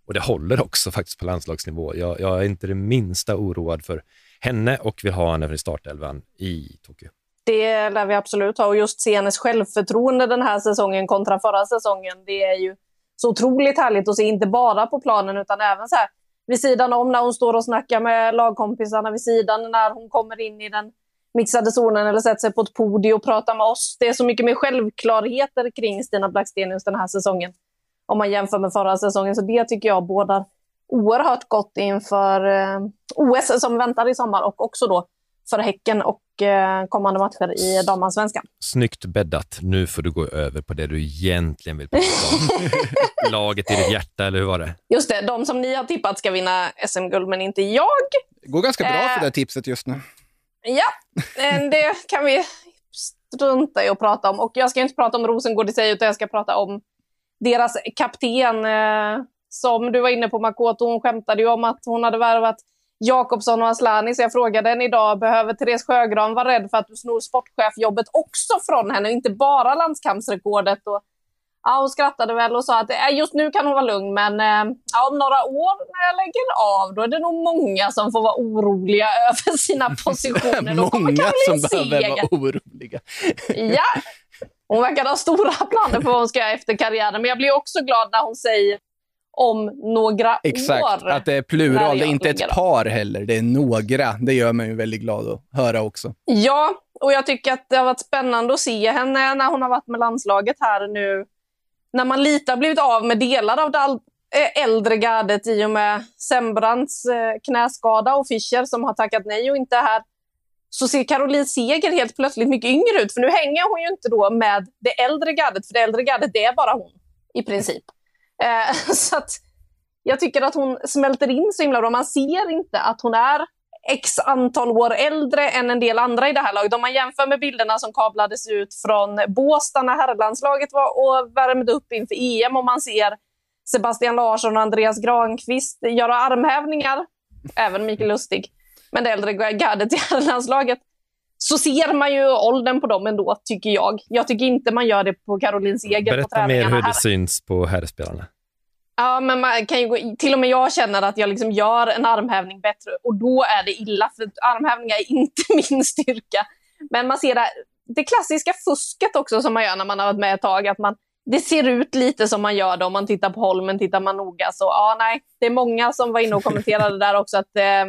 och det håller också faktiskt på landslagsnivå. Jag, jag, är inte det minsta oroad för henne och vill ha henne i startelvan i Tokyo. Det lär vi absolut ha och just se hennes självförtroende den här säsongen kontra förra säsongen. Det är ju så otroligt härligt att se, inte bara på planen utan även så här vid sidan om när hon står och snackar med lagkompisarna vid sidan när hon kommer in i den mixade zonen eller sätter sig på ett podium och pratar med oss. Det är så mycket mer självklarheter kring Stina Blackstenius den här säsongen om man jämför med förra säsongen. Så det tycker jag bådar oerhört gott inför eh, OS som väntar i sommar och också då för Häcken och eh, kommande matcher i damallsvenskan. Snyggt bäddat. Nu får du gå över på det du egentligen vill prata om. Laget i ditt hjärta, eller hur var det? Just det, de som ni har tippat ska vinna SM-guld, men inte jag. Det går ganska bra för det tipset just nu. Ja, eh, det kan vi strunta i att prata om. Och jag ska inte prata om Rosengård i sig, utan jag ska prata om deras kapten, eh, som du var inne på Makoto, hon skämtade ju om att hon hade värvat Jakobsson och Aslani, så jag frågade henne idag, behöver Therese Sjögran vara rädd för att du snor sportchefjobbet också från henne, inte bara landskampsrekordet? Och, ja, hon skrattade väl och sa att äh, just nu kan hon vara lugn, men äh, ja, om några år när jag lägger av, då är det nog många som får vara oroliga över sina positioner. många som behöver vara oroliga. ja, hon verkar ha stora planer på vad hon ska göra efter karriären, men jag blir också glad när hon säger om några Exakt, år. Exakt, att det är plural. Det är inte ett par heller, det är några. Det gör mig väldigt glad att höra också. Ja, och jag tycker att det har varit spännande att se henne när hon har varit med landslaget här nu. När man lite har blivit av med delar av det eh, äldre gardet i och med Sembrants eh, knäskada och Fischer som har tackat nej och inte är här så ser Caroline Seger helt plötsligt mycket yngre ut. För nu hänger hon ju inte då med det äldre gardet, för det äldre gardet det är bara hon i princip. Eh, så att jag tycker att hon smälter in så himla bra. Man ser inte att hon är x antal år äldre än en del andra i det här laget. Om man jämför med bilderna som kablades ut från Båstad när herrlandslaget var och värmde upp inför EM och man ser Sebastian Larsson och Andreas Granqvist göra armhävningar, även Mikael Lustig men det äldre gardet i landslaget, så ser man ju åldern på dem ändå, tycker jag. Jag tycker inte man gör det på Caroline Seger på Berätta mer hur det här. syns på herrspelarna. Ja, men man kan ju gå, till och med jag känner att jag liksom gör en armhävning bättre och då är det illa, för armhävningar är inte min styrka. Men man ser det, det klassiska fusket också som man gör när man har varit med ett tag, att man, det ser ut lite som man gör det om man tittar på Holmen, tittar man noga. Så ja, nej, det är många som var inne och kommenterade där också att eh,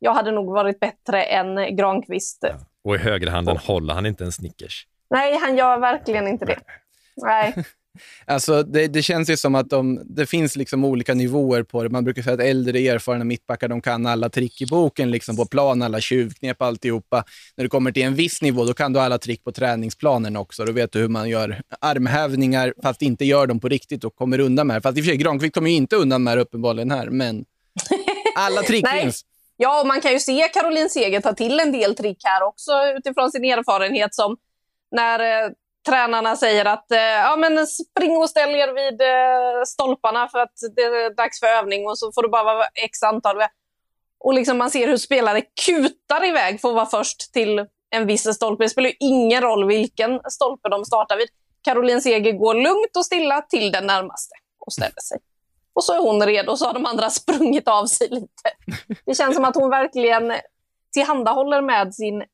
jag hade nog varit bättre än Granqvist. Och i högerhanden håller han inte en Snickers. Nej, han gör verkligen inte det. Nej. Alltså, det, det känns ju som att de, det finns liksom olika nivåer på det. Man brukar säga att äldre erfarna mittbackar de kan alla trick i boken liksom på plan, alla tjuvknep, alltihopa. När du kommer till en viss nivå, då kan du alla trick på träningsplanen också. Då vet du hur man gör armhävningar, fast inte gör dem på riktigt och kommer undan med det. Fast i och för sig, Granqvist kommer ju inte undan med det uppenbarligen här, men alla trick finns. Ja, och man kan ju se Caroline Seger ta till en del trick här också utifrån sin erfarenhet som när eh, tränarna säger att eh, ja, men spring och ställ er vid eh, stolparna för att det är dags för övning och så får du bara vara x antal. Och liksom man ser hur spelare kutar iväg för att vara först till en viss stolpe. Det spelar ju ingen roll vilken stolpe de startar vid. Caroline Seger går lugnt och stilla till den närmaste och ställer sig. Och så är hon redo, och så har de andra sprungit av sig lite. Det känns som att hon verkligen tillhandahåller med sin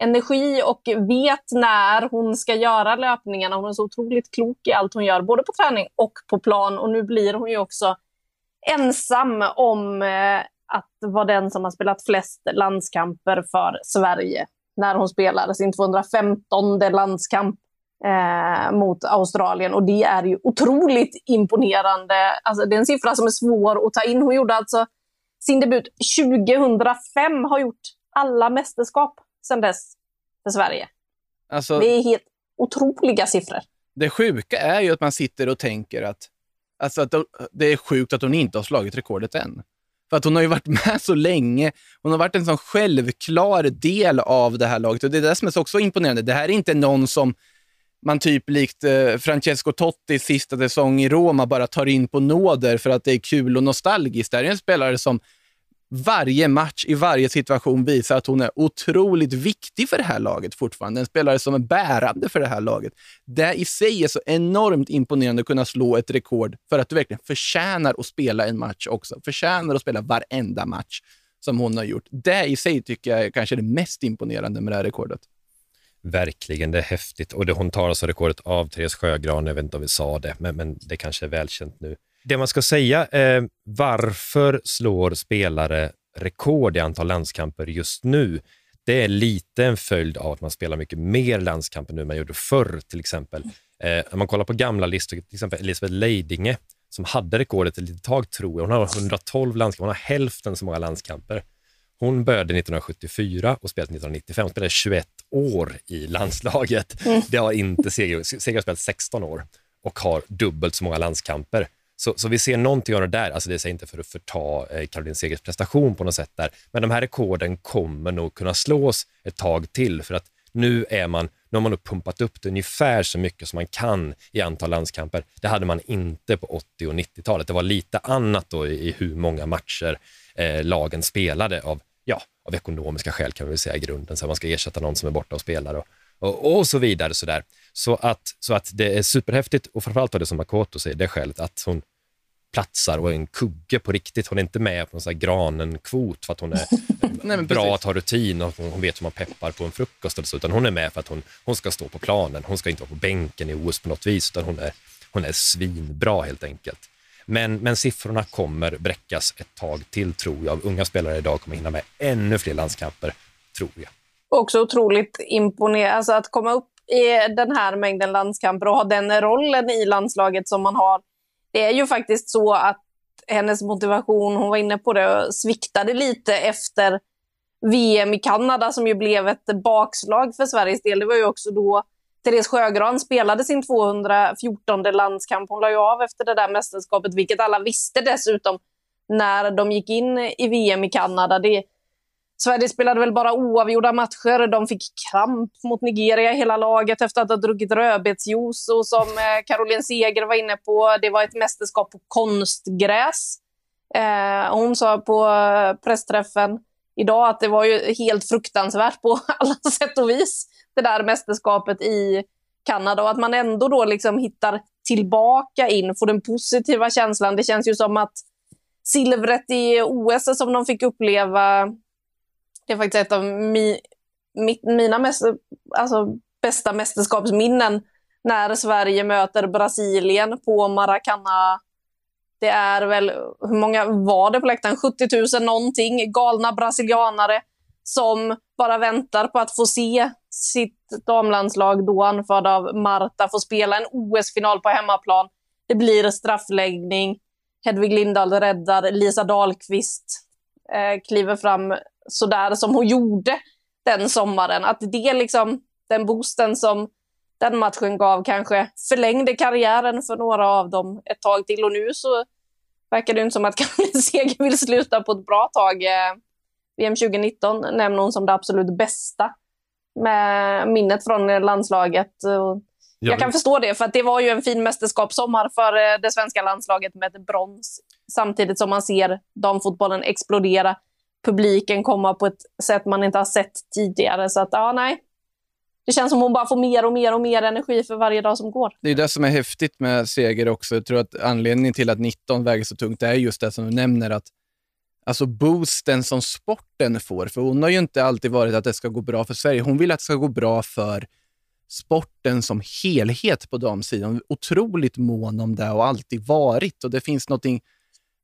energi och vet när hon ska göra löpningarna. Hon är så otroligt klok i allt hon gör, både på träning och på plan. Och nu blir hon ju också ensam om eh, att vara den som har spelat flest landskamper för Sverige när hon spelar sin 215 landskamp eh, mot Australien. Och det är ju otroligt imponerande. Alltså, det är en siffra som är svår att ta in. Hon gjorde alltså sin debut 2005, har gjort alla mästerskap sedan dess för Sverige. Alltså, Det är helt otroliga siffror. Det sjuka är ju att man sitter och tänker att, alltså att det är sjukt att hon inte har slagit rekordet än. För att hon har ju varit med så länge. Hon har varit en sån självklar del av det här laget. Och Det är det som är så också imponerande. Det här är inte någon som man typ likt eh, Francesco Tottis sista säsong i Roma bara tar in på nåder för att det är kul och nostalgiskt. Det här är en spelare som varje match, i varje situation visar att hon är otroligt viktig för det här laget fortfarande. En spelare som är bärande för det här laget. Det i sig är så enormt imponerande att kunna slå ett rekord för att du verkligen förtjänar att spela en match också. Förtjänar att spela varenda match som hon har gjort. Det i sig tycker jag är kanske det mest imponerande med det här rekordet. Verkligen, det är häftigt. Och det, hon tar alltså rekordet av Therese Sjögran, jag vet inte om vi sa det, men, men det kanske är välkänt nu. Det man ska säga, eh, varför slår spelare rekord i antal landskamper just nu? Det är lite en följd av att man spelar mycket mer landskamper nu än man gjorde förr, till exempel. Eh, om man kollar på gamla listor, till exempel Elisabeth Leidinge, som hade rekordet ett litet tag, tror jag. Hon har 112 landskamper, hon har hälften så många landskamper. Hon började 1974 och spelade 1995. Hon spelade 21 år i landslaget. Det har inte Seger. Seger har spelat 16 år och har dubbelt så många landskamper. Så, så vi ser någonting av det där. Alltså det säger inte för att förta eh, Caroline Segers prestation på något sätt där. Men de här rekorden kommer nog kunna slås ett tag till för att nu är man, nu har man nog pumpat upp det ungefär så mycket som man kan i antal landskamper. Det hade man inte på 80 och 90-talet. Det var lite annat då i, i hur många matcher eh, lagen spelade av, av ekonomiska skäl kan vi väl säga i grunden. Så man ska ersätta någon som är borta och spelar och, och, och så vidare. Så, där. Så, att, så att det är superhäftigt och framförallt det som Makoto säger, det skälet att hon platsar och är en kugge på riktigt. Hon är inte med på en sån här granen-kvot för att hon är men bra precis. att ha rutin och hon vet hur man peppar på en frukost eller så, utan hon är med för att hon, hon ska stå på planen. Hon ska inte vara på bänken i OS på något vis, utan hon är, hon är svinbra helt enkelt. Men, men siffrorna kommer bräckas ett tag till, tror jag. Unga spelare idag kommer hinna med ännu fler landskamper, tror jag. Också otroligt imponerande. Alltså att komma upp i den här mängden landskamper och ha den rollen i landslaget som man har. Det är ju faktiskt så att hennes motivation, hon var inne på det, sviktade lite efter VM i Kanada som ju blev ett bakslag för Sveriges del. Det var ju också då Therese Sjögran spelade sin 214 landskamp. Hon la ju av efter det där mästerskapet, vilket alla visste dessutom när de gick in i VM i Kanada. Det, Sverige spelade väl bara oavgjorda matcher. De fick kramp mot Nigeria hela laget efter att ha druckit rödbetsjuice. Och som eh, Caroline Seger var inne på, det var ett mästerskap på konstgräs. Eh, hon sa på eh, pressträffen idag, att det var ju helt fruktansvärt på alla sätt och vis, det där mästerskapet i Kanada och att man ändå då liksom hittar tillbaka in, får den positiva känslan. Det känns ju som att silvret i OS som de fick uppleva, det är faktiskt ett av mi, mitt, mina mest, alltså, bästa mästerskapsminnen när Sverige möter Brasilien på Maracana. Det är väl, hur många var det på läktaren? 70 000 någonting, galna brasilianare som bara väntar på att få se sitt damlandslag, då anförd av Marta, får spela en OS-final på hemmaplan. Det blir straffläggning. Hedvig Lindahl räddar, Lisa Dahlqvist eh, kliver fram sådär som hon gjorde den sommaren. Att det liksom, den boosten som den matchen gav kanske förlängde karriären för några av dem ett tag till. Och nu så verkar det inte som att Caroline Seger vill sluta på ett bra tag. Eh, VM 2019 nämner hon som det absolut bästa med minnet från landslaget. Jag kan förstå det, för det var ju en fin mästerskapssommar för eh, det svenska landslaget med ett brons. Samtidigt som man ser damfotbollen explodera, publiken komma på ett sätt man inte har sett tidigare. Så att, ja, nej. Det känns som hon bara får mer och mer och mer energi för varje dag som går. Det är det som är häftigt med seger också. Jag tror att anledningen till att 19 väger så tungt är just det som du nämner, att alltså boosten som sporten får. För hon har ju inte alltid varit att det ska gå bra för Sverige. Hon vill att det ska gå bra för sporten som helhet på damsidan. Otroligt mån om det och alltid varit. Och det finns något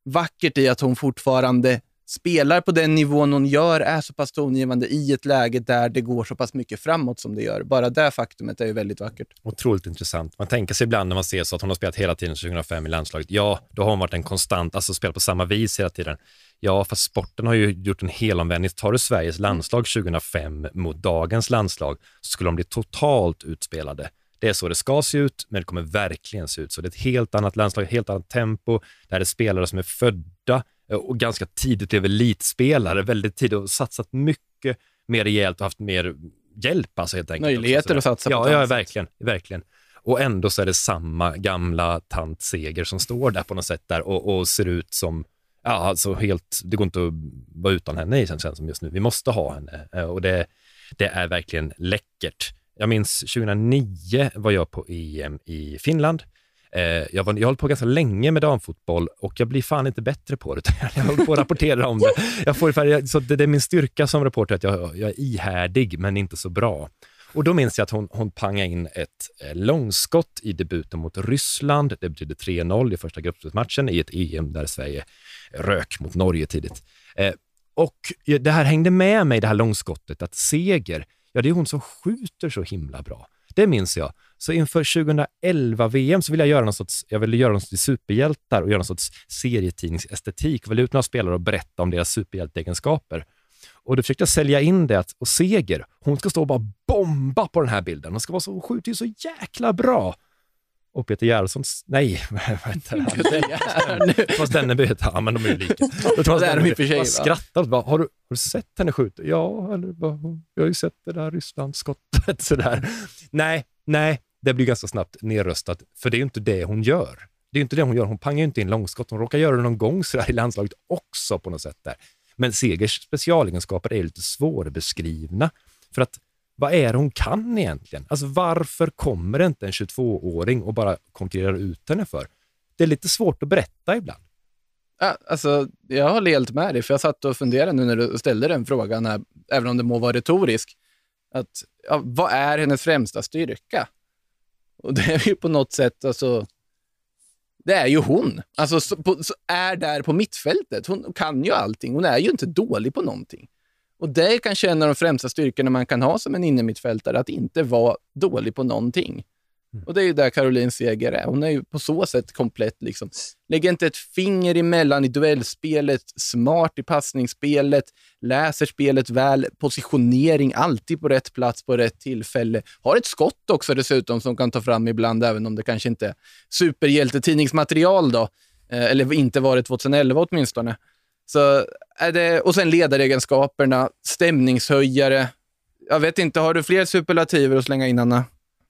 vackert i att hon fortfarande spelar på den nivån hon gör, är så pass tongivande i ett läge där det går så pass mycket framåt som det gör. Bara det faktumet är ju väldigt vackert. Otroligt intressant. Man tänker sig ibland när man ser så att hon har spelat hela tiden 2005 i landslaget. Ja, då har hon varit en konstant, alltså spelat på samma vis hela tiden. Ja, fast sporten har ju gjort en helomvändning. Tar du Sveriges landslag 2005 mot dagens landslag så skulle de bli totalt utspelade. Det är så det ska se ut, men det kommer verkligen se ut så. Det är ett helt annat landslag, ett helt annat tempo. Det här är spelare som är födda och ganska tidigt blev elitspelare, väldigt tidigt och satsat mycket mer rejält och haft mer hjälp alltså helt enkelt. Möjligheter att satsa på Ja, ja verkligen, verkligen. Och ändå så är det samma gamla tant Seger som står där på något sätt där och, och ser ut som ja, alltså helt, det går inte att vara utan henne känns det som just nu. Vi måste ha henne eh, och det, det är verkligen läckert. Jag minns 2009 var jag på EM i Finland. Eh, jag, var, jag höll på ganska länge med damfotboll och jag blir fan inte bättre på det. Jag håller på att rapportera om det. Jag får, så det, det är min styrka som reporter, att jag, jag är ihärdig men inte så bra. Och då minns jag att hon, hon pangade in ett eh, långskott i debuten mot Ryssland. Det betydde 3-0 i första gruppspelsmatchen i ett EM där Sverige rök mot Norge tidigt. Eh, och det här hängde med mig, det här långskottet, att seger, ja det är hon som skjuter så himla bra. Det minns jag. Så inför 2011 VM så ville jag göra någon sorts, jag ville göra någon sorts superhjältar och göra någon sorts serietidningsestetik. Välja ut några spelare och berätta om deras superhjälteegenskaper. Och då försökte jag sälja in det att, och Seger, hon ska stå och bara bomba på den här bilden. Hon ska vara så, hon skjuter ju så jäkla bra. Och Peter Gerhardssons, nej, vad heter han? Thomas Denneby heter Ja, men de är ju lika. Thomas Denneby i och för bara, har du, har du sett henne skjuta? Ja, eller bara, jag har ju sett det där Rysslandsskottet sådär. Nej, nej, det blir ganska snabbt nedröstat, för det är ju inte det hon gör. Det är ju inte det hon gör. Hon pangar ju inte in långskott. Hon råkar göra det någon gång sådär i landslaget också på något sätt där. Men Segers specialegenskaper är lite svårbeskrivna. För att vad är det hon kan egentligen? Alltså varför kommer det inte en 22-åring och bara konkurrerar ut henne för? Det är lite svårt att berätta ibland. Ja, alltså, jag håller helt med dig, för jag satt och funderade nu när du ställde den frågan, här, även om det må vara retorisk. Att, ja, vad är hennes främsta styrka? Och det är ju på något sätt, alltså, det är ju hon. Alltså, så, på, så är där på mittfältet. Hon kan ju allting. Hon är ju inte dålig på någonting. Och det är kanske en av de främsta styrkorna man kan ha som en innermittfältare, att inte vara dålig på någonting. Och det är ju där Caroline Seger är. Hon är ju på så sätt komplett. Liksom. Lägger inte ett finger emellan i duellspelet, smart i passningsspelet, läser spelet väl, positionering, alltid på rätt plats på rätt tillfälle. Har ett skott också dessutom som kan ta fram ibland, även om det kanske inte är superhjältetidningsmaterial då. Eh, eller inte var det 2011 åtminstone. Så är det, och sen ledaregenskaperna, stämningshöjare. Jag vet inte, har du fler superlativer att slänga in, Anna?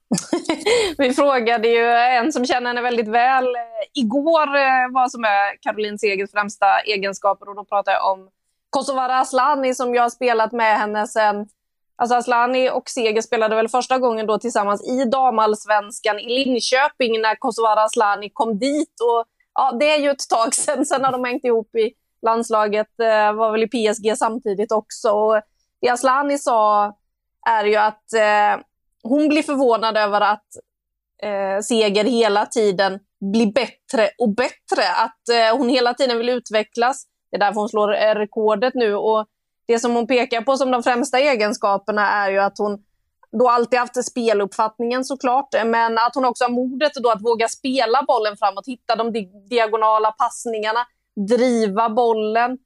Vi frågade ju en som känner henne väldigt väl eh, igår eh, vad som är Caroline Segers främsta egenskaper och då pratade jag om Kosovare Asllani som jag har spelat med henne sen Alltså Asllani och Seger spelade väl första gången då tillsammans i damallsvenskan i Linköping när Kosovare Asllani kom dit. Och, ja, det är ju ett tag sen. Sen har de hängt ihop i landslaget, eh, var väl i PSG samtidigt också. Och det Asllani sa är ju att eh, hon blir förvånad över att eh, Seger hela tiden blir bättre och bättre. Att eh, hon hela tiden vill utvecklas. Det är därför hon slår eh, rekordet nu. Och det som hon pekar på som de främsta egenskaperna är ju att hon då alltid haft speluppfattningen såklart, men att hon också har modet då att våga spela bollen framåt, hitta de di diagonala passningarna, driva bollen.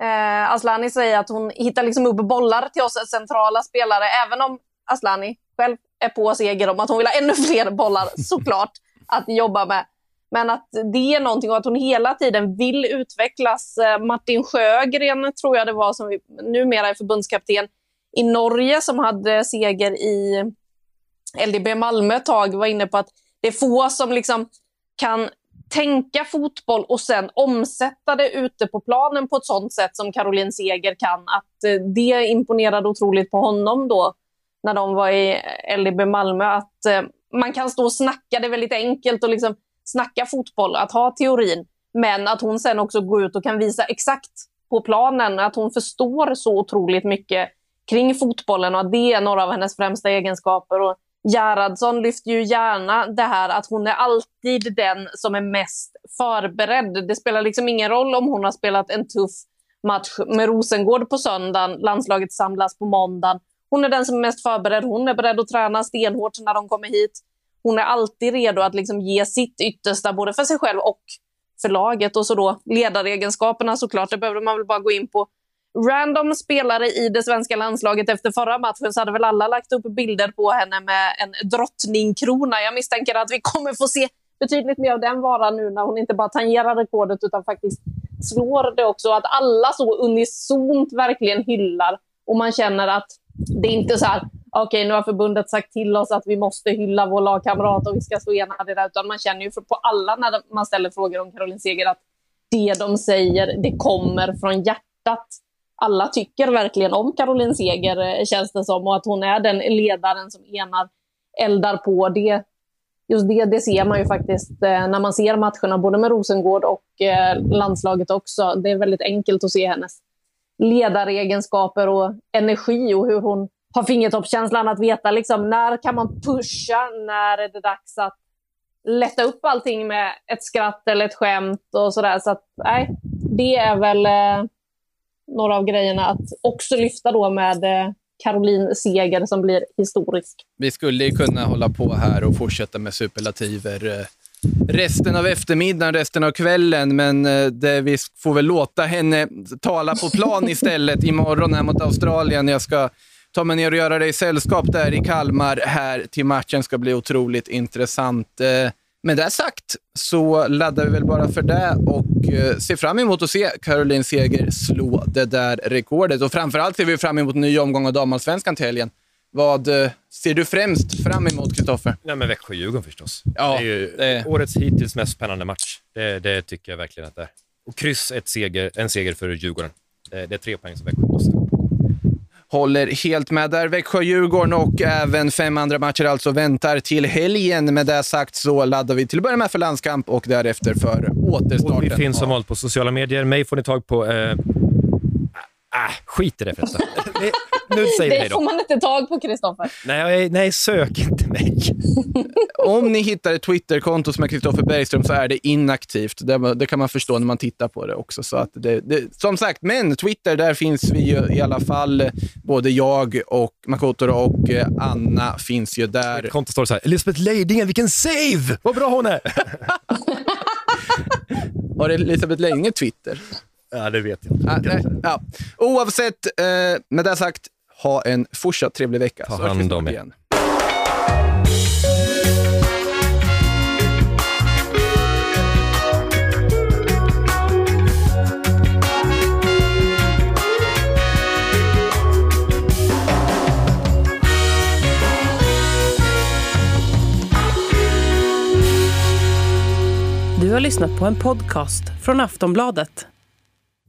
Eh, Aslani säger att hon hittar liksom upp bollar till oss centrala spelare, även om Aslani själv är på seger om att hon vill ha ännu fler bollar såklart att jobba med. Men att det är någonting och att hon hela tiden vill utvecklas. Eh, Martin Sjögren tror jag det var som numera är förbundskapten i Norge som hade seger i LDB Malmö ett tag var inne på att det är få som liksom kan tänka fotboll och sen omsätta det ute på planen på ett sånt sätt som Caroline Seger kan. Att eh, det imponerade otroligt på honom då när de var i LDB Malmö. Att eh, man kan stå och snacka, det är väldigt enkelt att liksom snacka fotboll, att ha teorin, men att hon sen också går ut och kan visa exakt på planen att hon förstår så otroligt mycket kring fotbollen och att det är några av hennes främsta egenskaper. Och Gerhardsson lyfter ju gärna det här att hon är alltid den som är mest förberedd. Det spelar liksom ingen roll om hon har spelat en tuff match med Rosengård på söndagen, landslaget samlas på måndagen. Hon är den som är mest förberedd. Hon är beredd att träna stenhårt när de kommer hit hon är alltid redo att liksom ge sitt yttersta, både för sig själv och för laget. Och så då ledaregenskaperna såklart, det behöver man väl bara gå in på. Random spelare i det svenska landslaget efter förra matchen så hade väl alla lagt upp bilder på henne med en drottningkrona. Jag misstänker att vi kommer få se betydligt mer av den varan nu när hon inte bara tangerar rekordet utan faktiskt slår det också. Att alla så unisont verkligen hyllar och man känner att det är inte så här, okej okay, nu har förbundet sagt till oss att vi måste hylla vår lagkamrat och vi ska stå enade där. Utan man känner ju på alla när man ställer frågor om Caroline Seger att det de säger, det kommer från hjärtat. Alla tycker verkligen om Caroline Seger, eh, känns det som, och att hon är den ledaren som enar, eldar på. Det, just det, det ser man ju faktiskt eh, när man ser matcherna, både med Rosengård och eh, landslaget också. Det är väldigt enkelt att se hennes ledaregenskaper och energi och hur hon har fingertoppskänslan att veta liksom, när kan man pusha, när är det dags att lätta upp allting med ett skratt eller ett skämt och sådär. Så att, nej, det är väl eh, några av grejerna att också lyfta då med eh, Caroline Seger som blir historisk. Vi skulle kunna hålla på här och fortsätta med superlativer eh, resten av eftermiddagen, resten av kvällen, men eh, det, vi får väl låta henne tala på plan istället imorgon här mot Australien. Jag ska ta mig ner och göra dig sällskap där i Kalmar här till matchen. ska bli otroligt intressant. Eh, med det sagt så laddar vi väl bara för det och eh, ser fram emot att se Caroline Seger slå det där rekordet. Och framförallt ser vi fram emot en ny omgång av damallsvenskan till helgen. Vad eh, ser du främst fram emot, Kristoffer? Ja, Växjö-Djurgården förstås. Ja, det är ju det... årets hittills mest spännande match. Det, det, tycker jag verkligen att det är. Och kryss ett seger, en seger för Djurgården. Det, det är tre poäng som Växjö måste. Håller helt med där. Växjö-Djurgården och även fem andra matcher alltså väntar till helgen. Med det sagt så laddar vi till att börja med för landskamp och därefter för återstarten. Och vi finns som vanligt på sociala medier. Mig får ni tag på... Eh... Äh, skit i det förresten. nu säger det får man inte tag på, Kristoffer. Nej, nej, sök inte mig. Om ni hittar ett Twitterkonto som är Kristoffer Bergström så är det inaktivt. Det, det, kan man förstå när man tittar på det också. Så att det, det, som sagt, men Twitter, där finns vi ju i alla fall. Både jag och Makoto och eh, Anna finns ju där. Mitt konto står så här, Elisabeth Leidingen, vilken save! Vad bra hon är! Har Elisabeth Leidingen Twitter? Ja, det vet jag ah, nej, ja. Oavsett, eh, med det sagt, ha en fortsatt trevlig vecka. Ta hand om er. Du har lyssnat på en podcast från Aftonbladet.